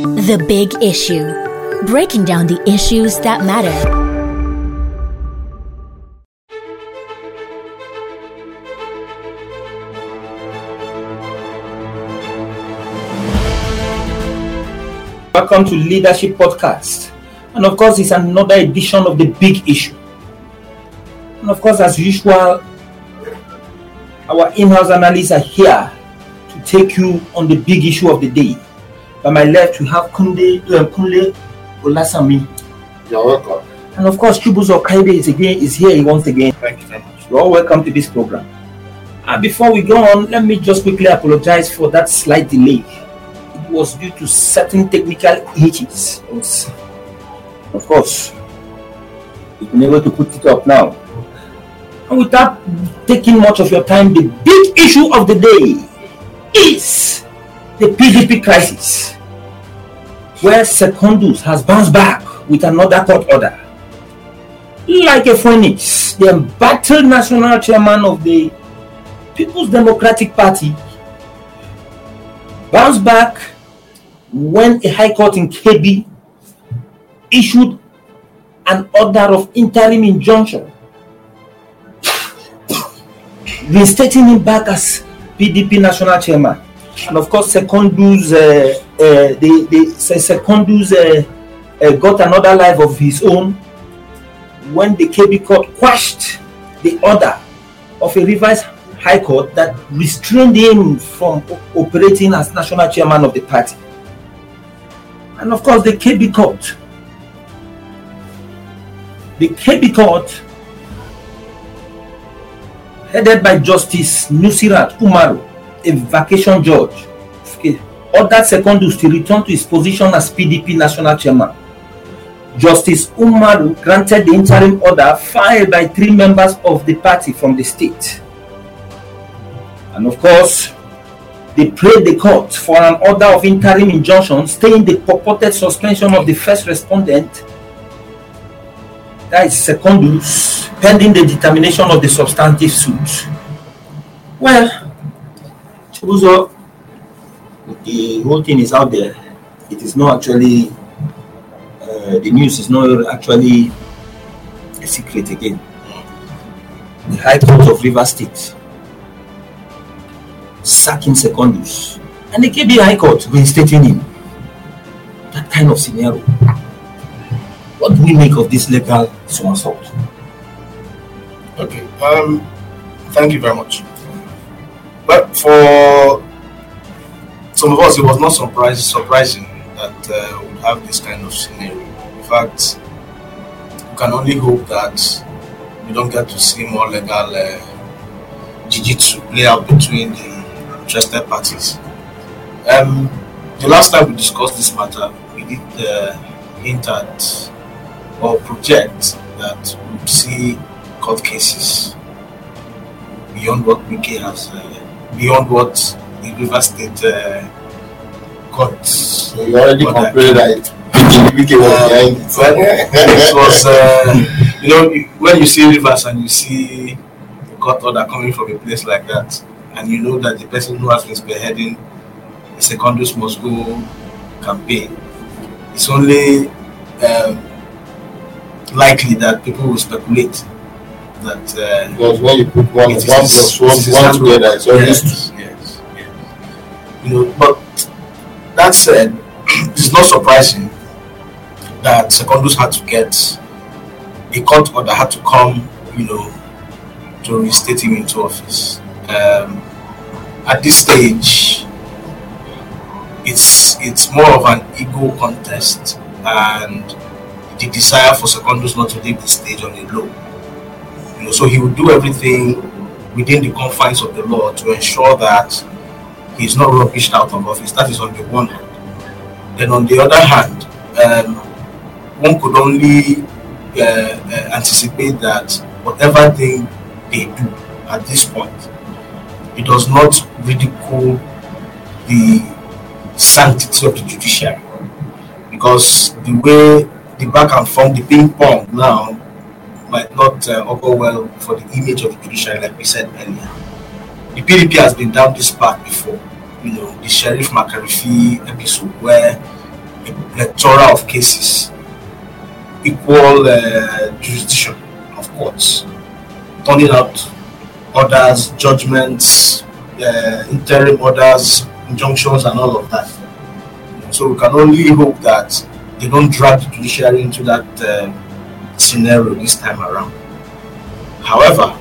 The Big Issue. Breaking down the issues that matter. Welcome to Leadership Podcast. And of course, it's another edition of the big issue. And of course, as usual, our in house analysts are here to take you on the big issue of the day. By my left, we have Kunde Kunle Olasami. You're welcome. And of course, Chibuzo Kaide is again is here once again. Thank you very much. You're all welcome to this program. And before we go on, let me just quickly apologize for that slight delay. It was due to certain technical hitches. Of course, we've been able to put it up now. And without taking much of your time, the big issue of the day is the PDP crisis, where Secondus has bounced back with another court order like a phoenix, the embattled national chairman of the People's Democratic Party bounced back when a high court in Kebbi issued an order of interim injunction reinstating him back as PDP national chairman. And of course, Secondus, uh, uh, the, the Secondus uh, uh, got another life of his own when the Kebbi court quashed the order of a revised high court that restrained him from operating as national chairman of the party. And of course, the Kebbi court, the Kebbi court, headed by Justice Nusirat Umaru, a vacation judge, okay, ordered Secondus to return to his position as PDP national chairman. Justice Umaru granted the interim order filed by three members of the party from the state. And of course, they prayed the court for an order of interim injunction staying the purported suspension of the first respondent, that is Secondus, pending the determination of the substantive suit. Well, Chibuzo, the whole thing is out there. It is not actually uh, the news is not actually a secret again. The High Court of River State sacking Secondus and the Kebbi High Court reinstating him. That kind of scenario. What do we make of this legal somersault? Okay. Um, thank you very much. But for some of us, it was not surprising surprising that uh, we have this kind of scenario. In fact, we can only hope that we don't get to see more legal uh, jiu-jitsu play out between the interested parties. Um, the last time we discussed this matter, we did uh, hint at or project that we would see court cases beyond what Wike has, uh, beyond what the River State uh, court. So you already complained that it- behind it. Well, it was, uh, you know, when you see rivers and you see a court order coming from a place like that, and you know that the person who has been spearheading the secondus must go campaign, it's only um, likely that people will speculate that. Uh, Because when you put one, one plus one, one together, it's always yes, yes, yes. You know, but that said, it's not surprising that Secondus had to get a court order had to come, you know, to reinstate him into office. Um, at this stage, it's it's more of an ego contest and the desire for Secondus not to leave the stage on a low. You know, so he would do everything within the confines of the law to ensure that he's not rubbished out of office. That is on the one hand. Then on the other hand, um, one could only uh, uh, anticipate that whatever thing they do at this point, it does not ridicule the sanctity of the judiciary. Because the way the back and forth, the ping pong now might not uh, well for the image of the judiciary, like we said earlier. The PDP has been down this path before. You know, the Sheriff Makarfi episode where a plethora of cases, equal uh, jurisdiction of courts, turning out orders, judgments, uh, interim orders, injunctions, and all of that. So we can only hope that they don't drag the judiciary into that uh, scenario this time around. However,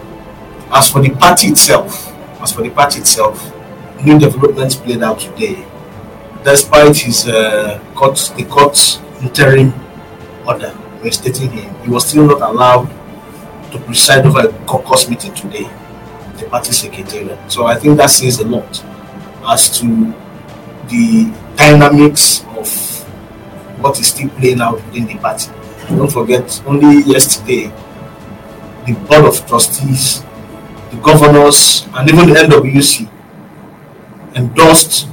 as for the party itself, as for the party itself, new developments played out today. Despite his uh, court, the court's interim order reinstating him, he was still not allowed to preside over a caucus meeting today, the party secretariat. So I think that says a lot as to the dynamics of what is still playing out within the party. Don't forget, only yesterday, the board of trustees, the governors, and even the NWC endorsed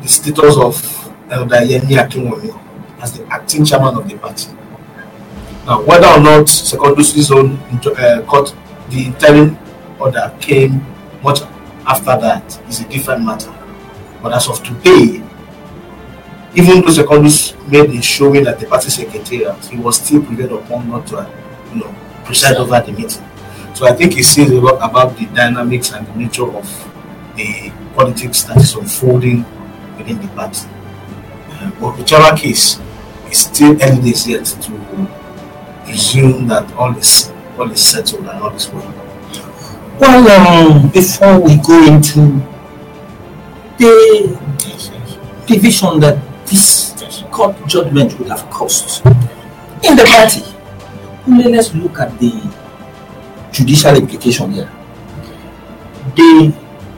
the status of Elder Yemi Akinwonmi as the acting chairman of the party. Now, whether or not Secondusi's own uh, court, the interim order came much after that is a different matter. But as of today, even though Secondus made a showing at the party secretariat, he was still prevailed upon not to, uh, you know, preside over the meeting. So I think it says a lot about the dynamics and the nature of the politics that is unfolding within the party. Uh, but whichever case, it's still early days yet to presume that all is all is settled and all is well. Well, um, before we go into the division that this court judgment would have caused in the party, let's look at the judicial implication here. The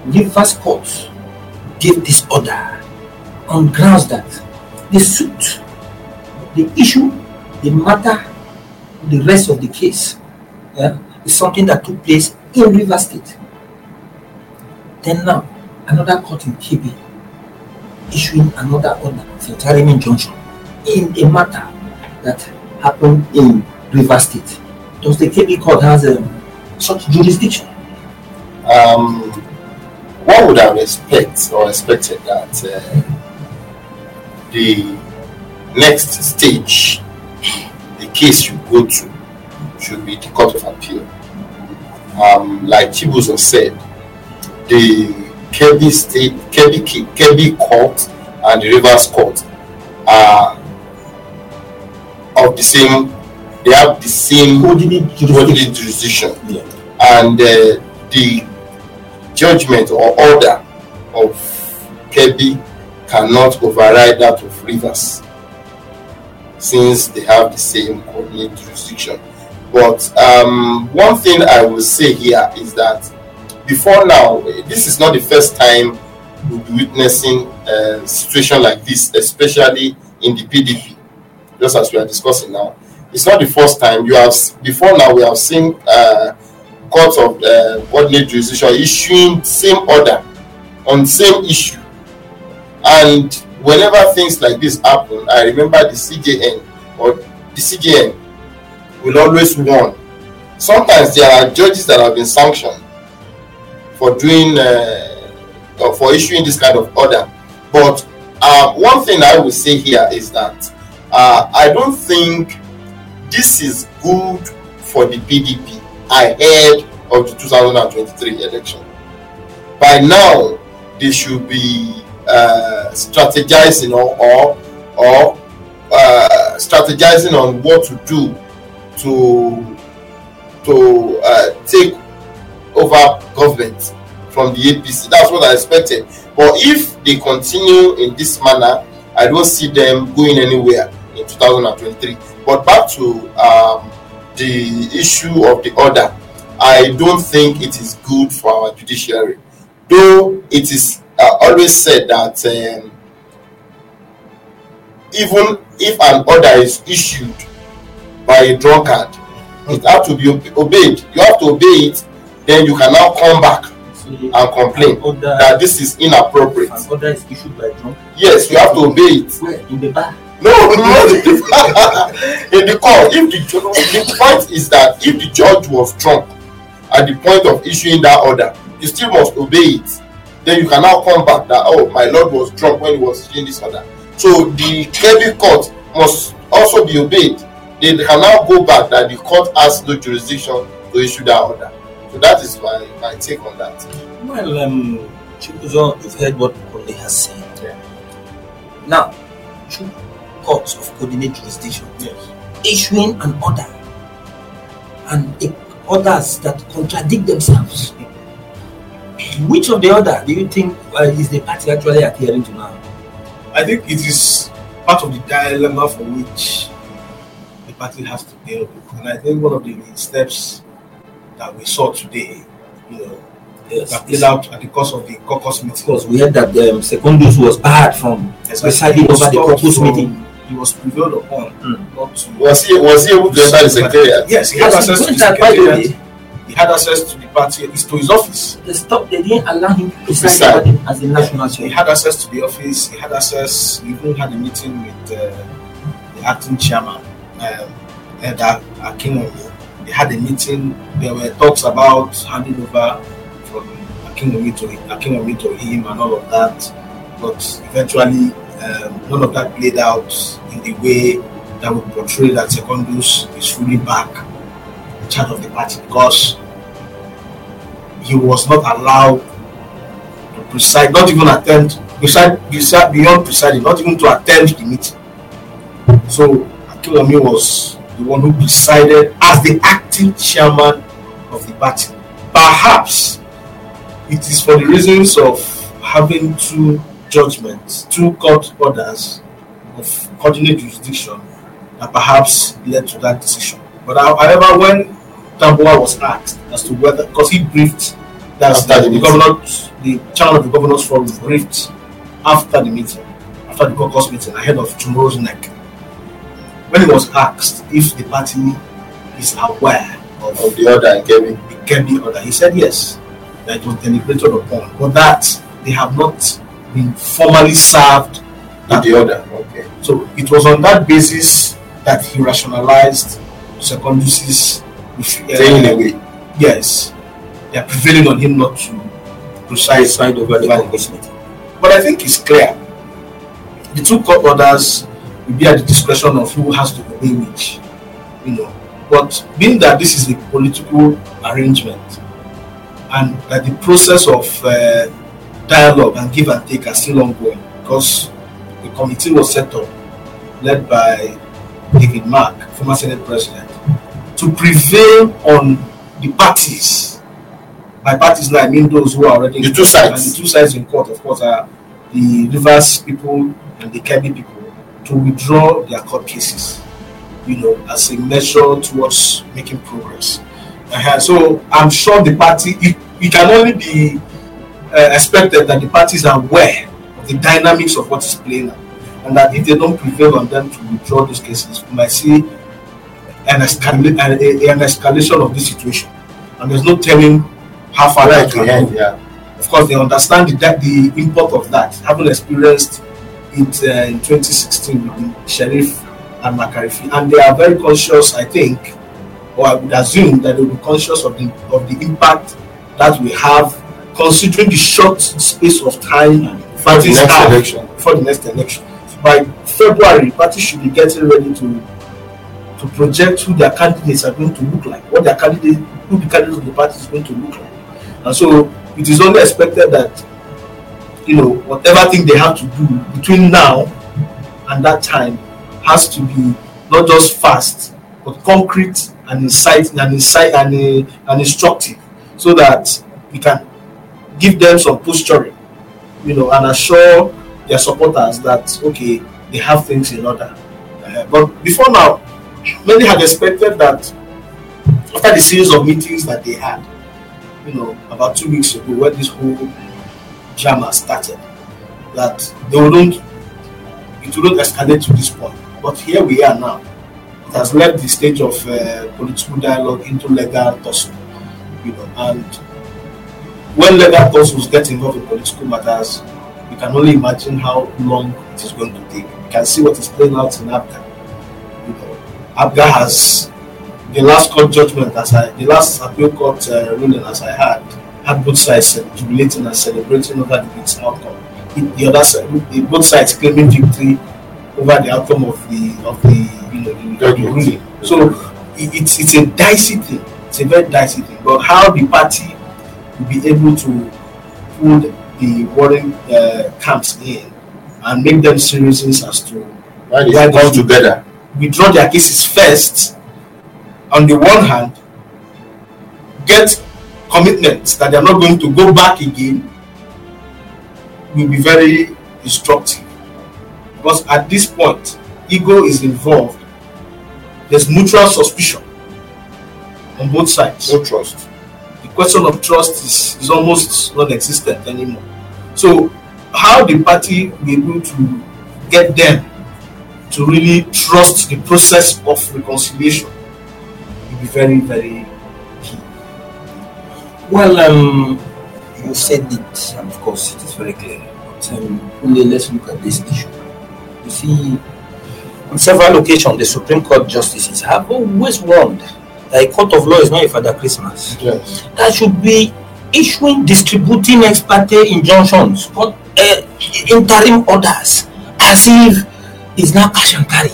Rivers Court gave this order on grounds that the suit, the issue, the matter, the rest of the case yeah, is something that took place in River State. Then now, another court in Kebbi issuing another order of interim injunction in a matter that happened in River State. Does the Kebbi court has um, such jurisdiction? Um, one would have expect or expected that uh, the next stage the case should go to should be the Court of Appeal. Um, like Chibuzo said, the Kebbi State, Kebbi, Kebbi Court and Rivers Court are of the same, they have the same jurisdiction. jurisdiction Yeah. and uh, the judgment or order of Kebbi cannot override that of Rivers since they have the same coordinate jurisdiction. But um, one thing I will say here is that before now, this is not the first time we'll be witnessing a situation like this, especially in the PDP, just as we are discussing now. It's not the first time. You have before now we have seen uh, court of uh, coordinate jurisdiction issuing same order on same issue, and whenever things like this happen, I remember the CJN or the CJN will always warn. Sometimes there are judges that have been sanctioned for doing uh, or for issuing this kind of order. But uh, one thing I will say here is that uh, I don't think this is good for the PDP ahead of the 2023 election. By now, they should be uh, strategizing or or, or uh, strategizing on what to do to to uh, take over government from the APC. That's what I expected. But if they continue in this manner, I don't see them going anywhere in 2023. But back to um, the issue of the order, I don't think it is good for our judiciary. Though it is uh, always said that um, even if an order is issued by a drunkard, it has to be obeyed. You have to obey it, then you can now come back and complain order, that this is inappropriate. an order is issued by drunk. Yes, you have to obey it. Where? In the bar. No, no, in the court, if the the point is that if the judge was drunk at the point of issuing that order, you still must obey it. Then you can now come back that oh my lord was drunk when he was issuing this order. So the Kebbi court must also be obeyed. They can now go back that the court has no jurisdiction to issue that order. So that is my, my take on that. Well, um, Chibuzo, you've heard what Kole has said. Yeah. Now, two courts of coordinate jurisdiction issuing an order and a- others that contradict themselves. Which of the order do you think uh, is the party actually adhering to now? I think it is part of the dilemma for which the party has to deal with. And I think one of the steps that we saw today, you know, Yes, that played out at the course of the caucus meeting. because we heard that um, Secondus was barred from presiding He over the stopped caucus from- meeting. He was prevailed upon Mm. not to. Was he was he able to enter the secretariat? Yes, he had Yes, access to the that, secretariat. He had access to the party, He's to his office. they stopped. They didn't allow him to preside Preside. over them as the national He had access to the office. He had access. He even had a meeting with uh, the acting chairman, um, Eda Akinwonmi. They had a meeting. There were talks about handing over from Akinwonmi to Akinwonmi to him and all of that. But eventually, um, none of that played out in the way that would portray that Secondus is fully back in charge of the party because he was not allowed to preside, not even attend, beside, beside, beyond presiding, not even to attend the meeting. So Akinwonmi was the one who presided as the acting chairman of the party. Perhaps it is for the reasons of having two judgments, two court orders of coordinate jurisdiction that perhaps led to that decision. But however, when Tambuwal was asked as to whether, because he briefed, that's the the, the governor, the chairman of the governors forum briefed after the meeting, after the caucus meeting, ahead of tomorrow's NEC. When he was asked if the party is aware of Of the order Kebbi. the Kebbi order, he said yes, that it was deliberated upon, but that they have not been formally served that the order. Okay. so it was on that basis that he rationalized Secondus's uh, Staying away. Yes, they are prevailing on him not to preside. Preside over the caucus meeting. But I think it's clear. The two court orders will be at the discretion of who has to obey which, you know. But being that this is a political arrangement, and that the process of uh, dialogue and give and take are still ongoing, because the committee was set up, led by David Mark, former Senate President, to prevail on the parties. By parties now, I mean those who are already The two and sides. the two sides in court, of course, are the Rivers people and the Kebbi people to withdraw their court cases, you know, as a measure towards making progress. Uh-huh. So I'm sure the party, it, it can only be uh, expected that the parties are aware of the dynamics of what is playing out, and that if they don't prevail on them to withdraw those cases, we might see an, escala- an, a- an escalation of this situation. And there's no telling how far Right that can go yeah. of course, they understand the, the import of that, having experienced it uh, in 2016 with the Sheriff and Makarfi, and they are very conscious, I think, or I would assume that they will be conscious of the of the impact that we have, considering the short space of time For the parties next have election. before the next election. By February, parties should be getting ready to to project who their candidates are going to look like, what their candidate, who the candidates of the party is going to look like. And so it is only expected that you know whatever thing they have to do between now and that time has to be not just fast but concrete and inciting and incite and, uh, and instructive so that we can give them some posturing you know and assure their supporters that okay they have things in order. Uh, but before now many had expected that after the series of meetings that they had you know, about two weeks ago when this whole drama started, that they wouldn't, it wouldn't escalate to this point. But here we are now. It has left the stage of uh, political dialogue into legal tussle, you know, and when legal tussles get involved in political matters, you can only imagine how long it is going to take. You can see what is playing out in APGA. You know, APGA has the last court judgment as I the last appeal court uh, ruling as I had had both sides jubilating and celebrating over the its outcome. It, the other side, both sides claiming victory over the outcome of the of the you know the, the ruling. So it, it's it's a dicey thing. It's a very dicey thing. But how the party will be able to pull the warring uh, camps in and make them serious as to Why they Why come together? withdraw their cases first on the one hand get commitments that they're not going to go back again will be very destructive. because at this point ego is involved there's mutual suspicion on both sides No trust. the question of trust is, is almost non-existent anymore. So how the party will be able to get them to really trust the process of reconciliation will be very, very. Well, um, you said it, and of course, it is very clear. But um, only let's look at this issue. You see, on several occasions, the Supreme Court justices have always warned that a court of law is not a Father Christmas. Yes. That should be issuing, distributing ex parte injunctions, but uh, interim orders, as if it's now cash and carry.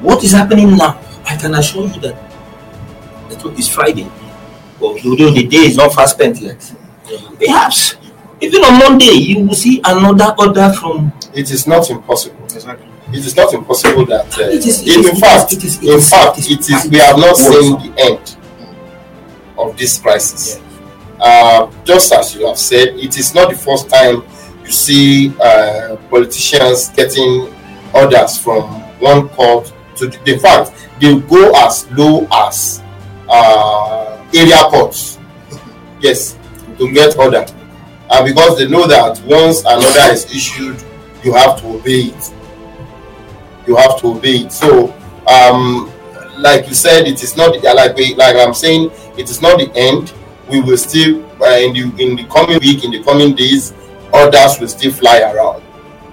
What is happening now? I can assure you that it is Friday, but although the day is not fast spent yet, perhaps even on Monday you will see another order from. It is not impossible. Exactly. It is not impossible that. Uh, It is- it in, is- fact, it is- it in is- fact, it is it is. We have not seen the end of this crisis. Uh, just as you have said, it is not the first time you see uh, politicians getting orders from one court to the, in fact they go as low as uh, area courts. Yes, to get order, and because they know that once an order is issued, you have to obey it. You have to obey it. So, um, like you said, it is not like like I'm saying, it is not the end. We will still uh, in the in the coming week, in the coming days, orders will still fly around.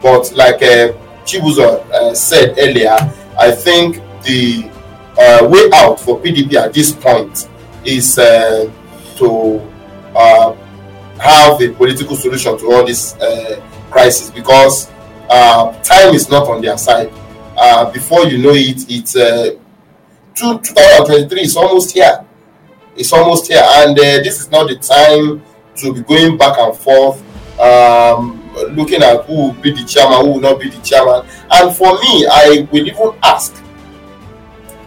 But like uh, Chibuzo uh, said earlier, I think the uh, way out for PDP at this point is uh, to uh, have a political solution to all this uh, crisis because uh, time is not on their side. Uh, before you know it, it's uh, two, 2023 is almost here. It's almost here, and this is not the time to be going back and forth, um, looking at who will be the chairman, who will not be the chairman. And for me, I will even ask.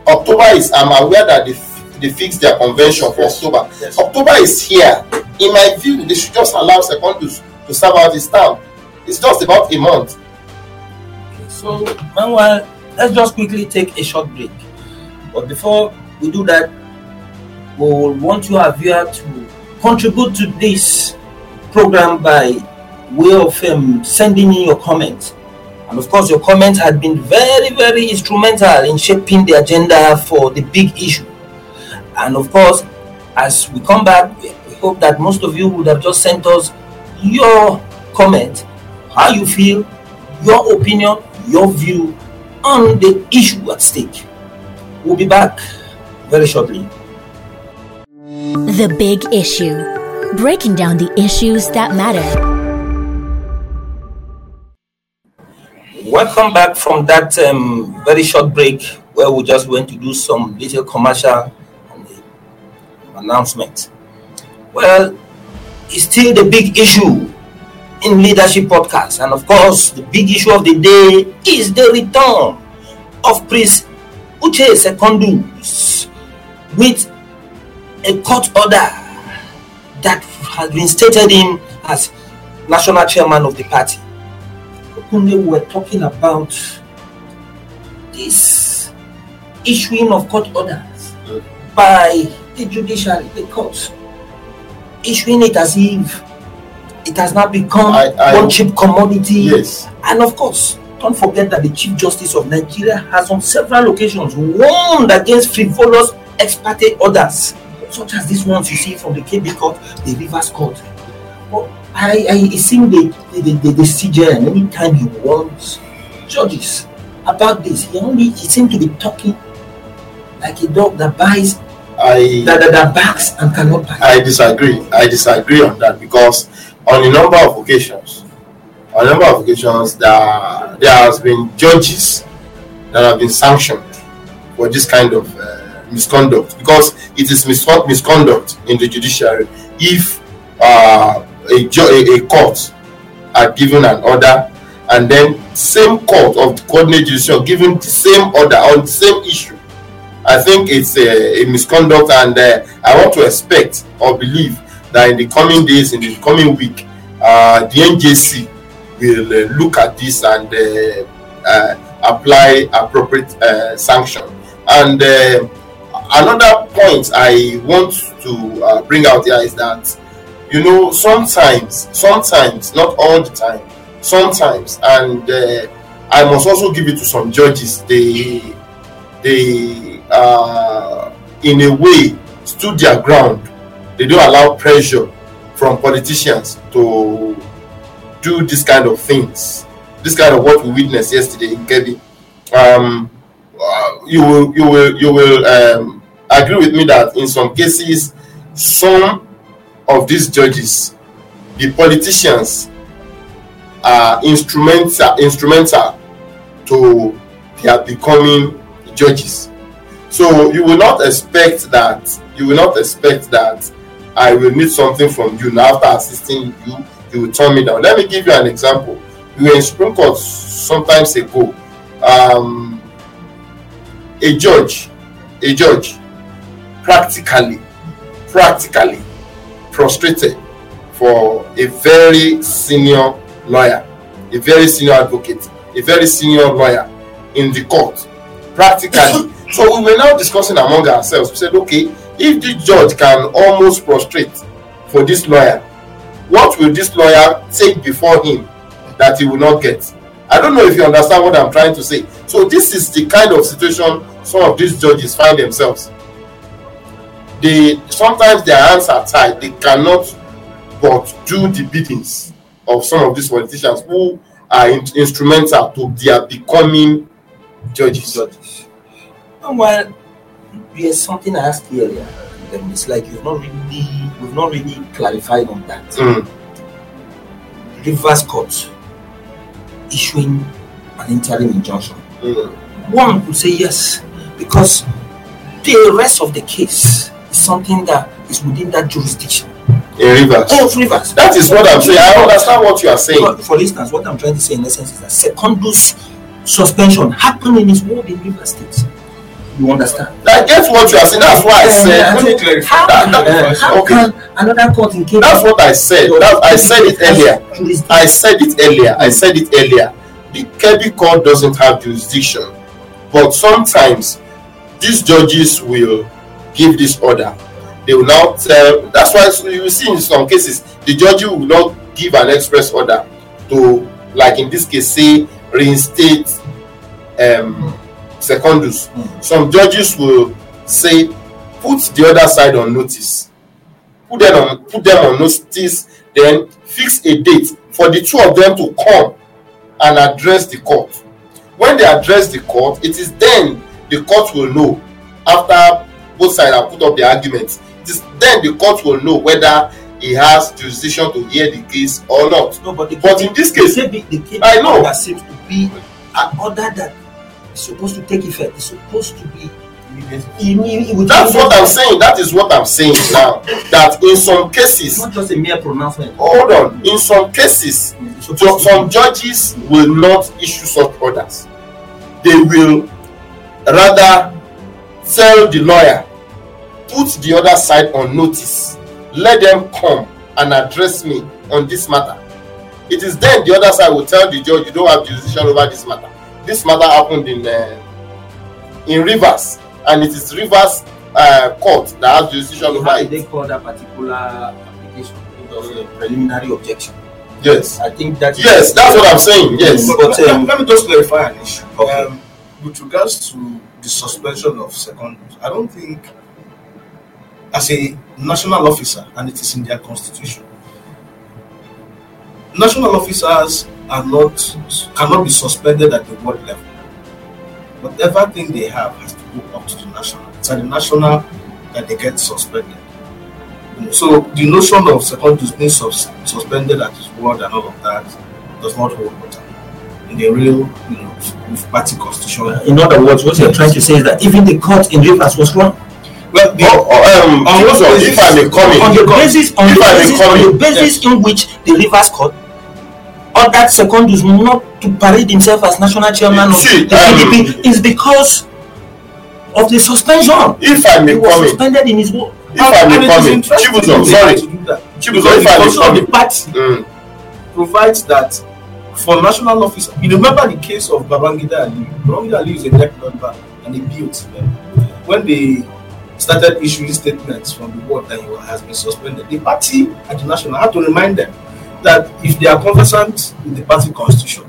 October is. I'm aware that they, f- they fix their convention for October. Yes. October is here. In my view, they should just allow Secondus to serve out his term. It's just about a month. So, meanwhile, let's just quickly take a short break. But before we do that, we will want you, our viewer, to contribute to this program by way of um, sending in your comments. And of course, your comments had been very, very instrumental in shaping the agenda for the big issue. And of course, as we come back, we hope that most of you would have just sent us your comment, how you feel, your opinion, your view on the issue at stake. We'll be back very shortly. The Big Issue. Breaking down the issues that matter. Welcome back from that um, very short break where we just went to do some little commercial announcement. Well, it's still the big issue in Leadership Podcast. And of course, the big issue of the day is the return of Prince Uche Secondus with a court order that has been stated him as national chairman of the party. Okunle, we were talking about this issuing of court orders mm. by the judiciary, the courts, issuing it as if it has now become I- I- one cheap commodity. Yes. And of course, don't forget that the Chief Justice of Nigeria has on several occasions warned against frivolous ex parte orders, such as these ones you see from the Kebbi Court, the Rivers Court. But I, I it seems the, the, the, the, the CJN, anytime he warns judges about this, he only he seems to be talking like a dog that buys, I that, that, that backs and cannot buy. I disagree. I disagree on that because on a number of occasions, on a number of occasions that there has been judges that have been sanctioned for this kind of uh, misconduct because it is mis- misconduct in the judiciary if uh, a, ju- a, court are given an order and then same court of the coordinate judiciary giving the same order on the same issue i think it's a, a misconduct and uh, i want to expect or believe that in the coming days in the coming week uh, the njc will uh, look at this and uh, uh, apply appropriate uh, sanction. And another point i want to bring out here is that you know sometimes sometimes not all the time sometimes and i must also give it to some judges. They they uh, in a way stood their ground. They don't allow pressure from politicians to do this kind of things. This kind of what we witnessed yesterday in Kebbi. Um, uh, you will you will you will um, agree with me that in some cases some of these judges the politicians are instrumental instrumental to their becoming judges so you will not expect that you will not expect that i will need something from you now after assisting you you will turn me down. Let me give you an example. We were in supreme court sometimes ago. Um, a judge a judge practically practically prostrated for a very senior lawyer a very senior advocate a very senior lawyer in the court. Practically so we were now discussing among ourselves. We said okay if this judge can almost prostrate for this lawyer what will this lawyer take before him that he will not get? I don't know if you understand what i'm trying to say. So this is the kind of situation some of these judges find themselves. They sometimes their hands are tied. They cannot but do the biddings of some of these politicians who are in, instrumental to their becoming judges. judges. And while there's something I asked earlier, then it's like you've not really we've not really clarified on that. Mm, Rivers court issuing an interim injunction. mm, One could say yes, because the rest of the case is something that is within that jurisdiction. in rivers. Of rivers. That is what I'm saying. I understand what you are saying. For, for instance, what I'm trying to say in essence is that Secondus suspension happened in his ward in River State. You understand? I get what you are saying. That's why I eh, said. Eh, let me clarify. How, That- that- how eh, okay. can another court in Cape That's what I said. That, I said it earlier. I said it earlier. I said it earlier. The Kebbi court doesn't have jurisdiction, but sometimes these judges will give this order. They will not tell. That's why you will see in some cases the judge will not give an express order to, like in this case, say reinstate um, secondus. Mm. Some judges will say put the other side on notice. Put them on put them on notice, then fix a date for the two of them to come and address the court. When they address the court, it is then the court will know after both sides have put up their arguments. It is then the court will know whether he has jurisdiction to hear the case or not. No, but, the But in this the case, Kebbi, the Kebbi I know. order seems to be an order that supposed to take effect. It's supposed to be. That's what I'm saying. That is what I'm saying now. That in some cases, not just a mere pronouncement. hold on, in some cases, It's supposed So to some judges will not issue such orders. They will rather tell the lawyer, put the other side on notice, let them come and address me on this matter. It is then the other side will tell the judge, you don't have jurisdiction over this matter. This matter happened in uh, in Rivers, and it is Rivers uh, court that has jurisdiction over How did they it. call that particular application? It was a preliminary objection. Yes, I think that. yes, that's what I'm saying. Yes. But But, let, um, let me just clarify an issue. Okay. Um, with regards to the suspension of secondus, I don't think, as a national officer, and it is in their constitution, national officers are not cannot be suspended at the world level. Whatever thing they have has to go up to the national. It's at the national that they get suspended. So the notion of secondus being sus- suspended at his ward and all of that does not hold water in the real, you know, party constitution. In other words, what you're trying to say is that even the court in Rivers was wrong. Well, the, Oh, oh, um, On what basis? if I may come in, on the basis on the I basis, on the in, basis in which the Rivers court ordered Secondus not to parade himself as national chairman of See, the um, PDP is because of the suspension. if I may He was come in, suspended in his work. if I may it come is in, Chibuzo, to sorry, do that. Chibuzo, if the I may the party mm, provides that for national office, you remember the case of Babangida Ali. Babangida Ali is a NEC member and he built. When they started issuing statements from the board that he has been suspended, the party at the national had to remind them that if they are conversant with the party constitution,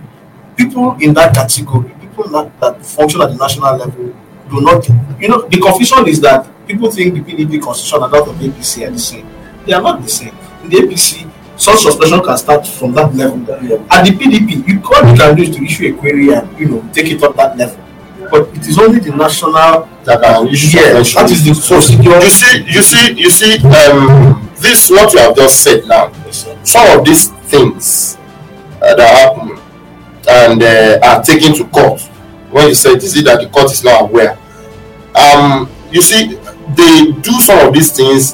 people in that category, people that, that function at the national level, do not. You know, the confusion is that people think the PDP constitution and that of the APC are the same. They are not the same. In the APC, such suspension can start from that level. At the PDP, you all you can do is to issue a query and you know take it up that level. But it is only the national that can issue Yeah, that is the So procedure. you see, you see, you see, um, this what you have just said now. Some of these things uh, that happen and uh, are taken to court. When you said, is it that the court is not aware? Um, you see, they do some of these things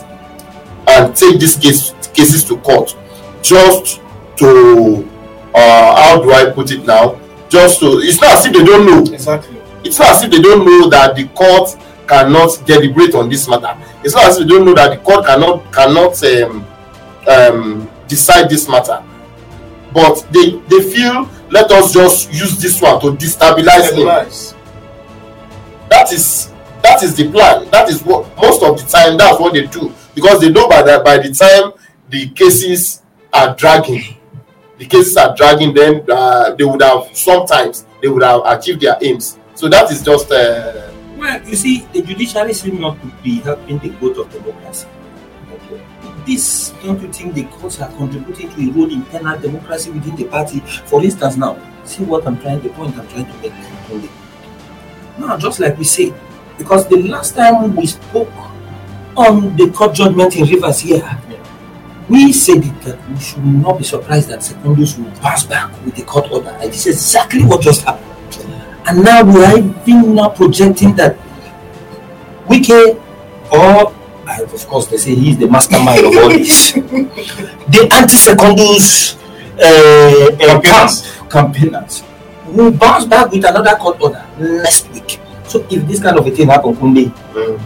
and take these case, cases to court just to, uh, how do I put it now? Just to, it's not as if they don't know Exactly. it's not as if they don't know that the court cannot deliberate on this matter it's not as if they don't know that the court cannot cannot um, um, decide this matter. But they they feel let us just use this one to destabilize him. That is that is the plan. That is what most of the time that's what they do. Because they know by that by the time the cases are dragging the cases are dragging then uh, they would have sometimes they would have achieved their aims. So that is just uh, Well, you see, the judiciary seem not to be helping the growth of democracy. This, don't you think the courts are contributing to erode internal democracy within the party? For instance, now, see what I'm trying, the point I'm trying to make. Now, just like we say, because the last time we spoke on the court judgment in Rivers here, we said it that we should not be surprised that Secondus will pass back with the court order. And this is exactly what just happened. And now we are even now projecting that Wike, or uh, of course they say he's the mastermind of all this, the anti-secondus uh, uh, camp campaigners will bounce back with another court order next week. So if this kind of a thing happen, Kunde, mm.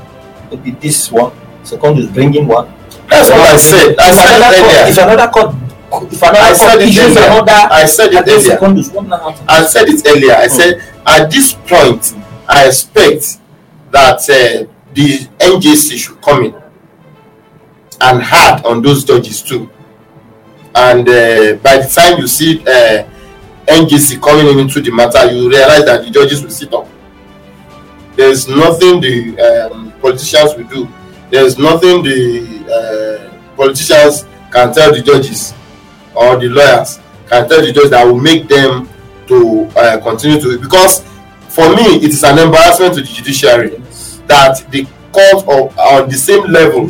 maybe this one, secondus bringing one. that's what i said i said court, if earlier another court, if I another said court it earlier. another i said it earlier secondus, what now happen? I said it earlier. I Hmm. said at this point, I expect that uh, the NJC should come in and hard on those judges too. And uh, by the time you see uh, NJC coming in into the matter, you realize that the judges will sit up. There's nothing the um, politicians will do. There's nothing the uh, politicians can tell the judges or the lawyers can tell the judge that will make them to uh, continue to because for me it is an embarrassment to the judiciary that the court of on the same level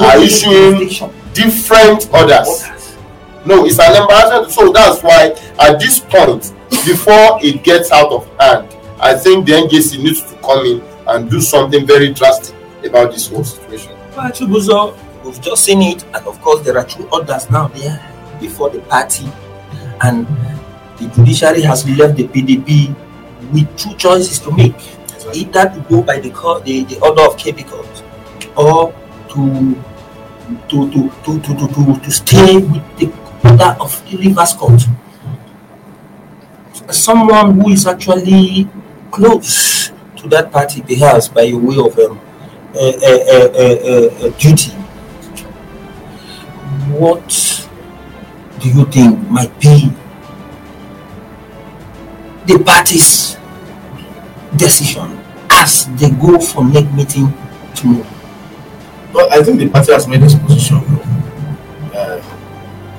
are issuing different orders. No it's an embarrassment. So that's why at this point before it gets out of hand i think the njc needs to come in and do something very drastic about this whole situation. Chibuzo, we've just seen it, and of course, there are two orders now there before the party, and the judiciary has left the PDP with two choices to make: either to go by the the, the order of court, or to to to to to to, to, stay with the order of the court. Someone who is actually close to that party, perhaps by way of um, uh, uh, uh, duty. What do you think might be the party's decision as they go for next meeting tomorrow? But I think the party has made its position. Uh,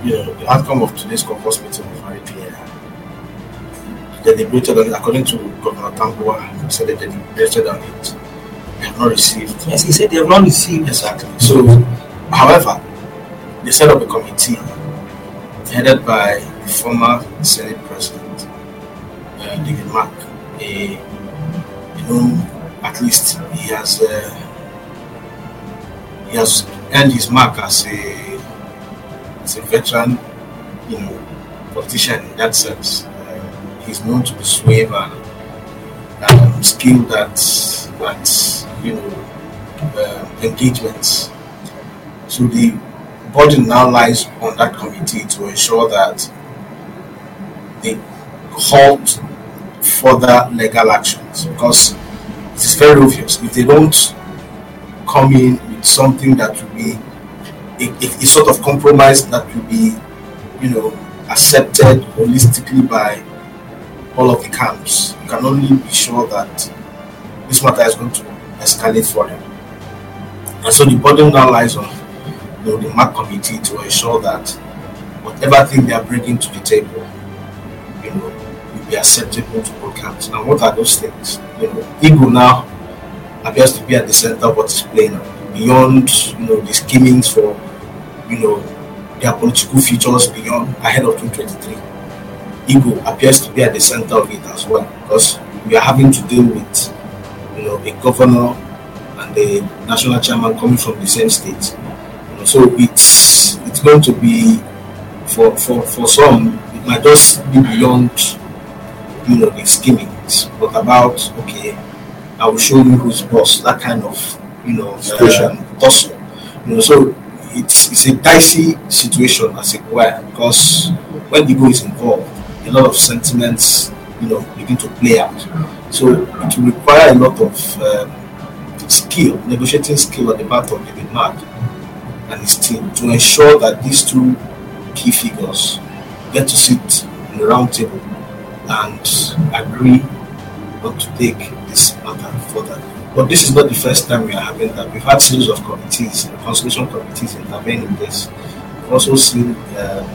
you know, the outcome of today's caucus meeting is very clear. They deliberated on it according to Governor Tambuwal. He said they deliberated on it. They have not received Yes, he said they have not received. Exactly. So, however, they set up a committee headed by the former Senate President, uh, David Mark, a, know, at least he has uh, he has earned his mark as a as a veteran, you know, politician in that sense. Uh, he's known to be suave and um, skilled at at you know uh, engagements. So the burden now lies on that committee to ensure that they halt further legal actions because it is very obvious if they don't come in with something that will be a, a, sort of compromise that will be, you know, accepted holistically by all of the camps, you can only be sure that this matter is going to escalate further. And so the burden now lies on you know, the Mark committee to ensure that whatever thing they are bringing to the table, be acceptable to all camps. And what are those things? You know, IGU now appears to be at the center of what is playing out. Beyond, you know, the schemings for, you know, their political futures beyond ahead of 2023. IGU appears to be at the center of it as well because we are having to deal with, you know, a governor and the national chairman coming from the same state. You know, so it's it's going to be for for for some it might just be beyond you know the schemings, but about okay, I will show you who's boss. That kind of you know Situation. um, tussle. You know, so it's it's a dicey situation as it were because when ego is involved, a lot of sentiments you know begin to play out. So it will require a lot of um, skill, negotiating skill on the part of David Mark and his team to ensure that these two key figures get to sit in the round table and agree not to take this matter further. But this is not the first time we are having that. We've had series of committees, consultation committees intervene in this. We've also seen um,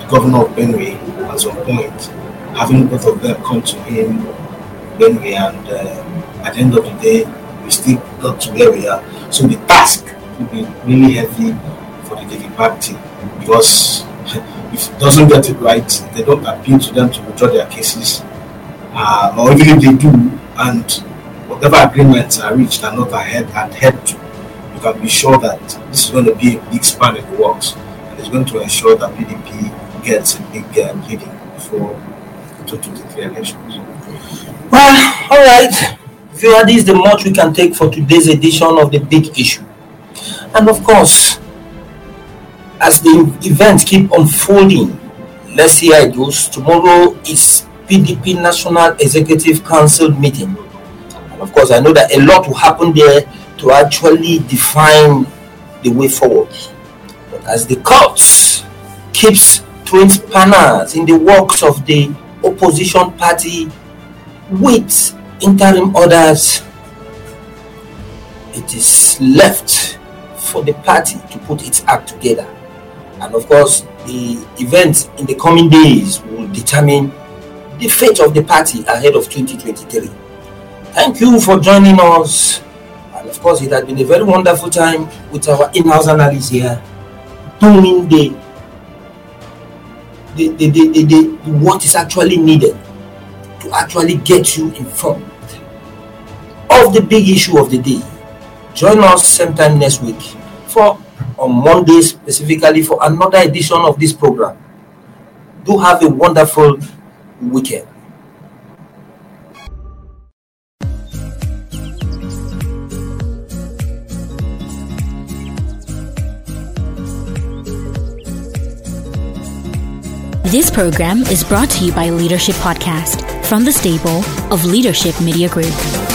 the governor of Benue at some point having both of them come to him, Benue, and uh, at the end of the day, we still got to where we are. So the task will be really heavy for the David Party because if it doesn't get it right, they don't appeal to them to withdraw their cases, uh, or even if they do, and whatever agreements are reached are not ahead adhered to, you can be sure that this is going to be a big span in the works, and it's going to ensure that PDP gets a big uh, leading before 2023 elections. Well, all right. Viewer, this is the much we can take for today's edition of the big issue. And of course, as the events keep unfolding, let's see how it goes. Tomorrow is PDP National Executive Council meeting. And of course, I know that a lot will happen there to actually define the way forward. But as the courts keeps throwing spanners in the works of the opposition party with interim orders, it is left for the party to put its act together. And of course, the events in the coming days will determine the fate of the party ahead of 2023. Thank you for joining us. And of course, it has been a very wonderful time with our in house analyst here doing the, the, the, the, the, what is actually needed to actually get you informed of the big issue of the day. Join us same time next week for on Monday specifically for another edition of this program. Do have a wonderful weekend. This program is brought to you by Leadership Podcast from the stable of Leadership Media Group.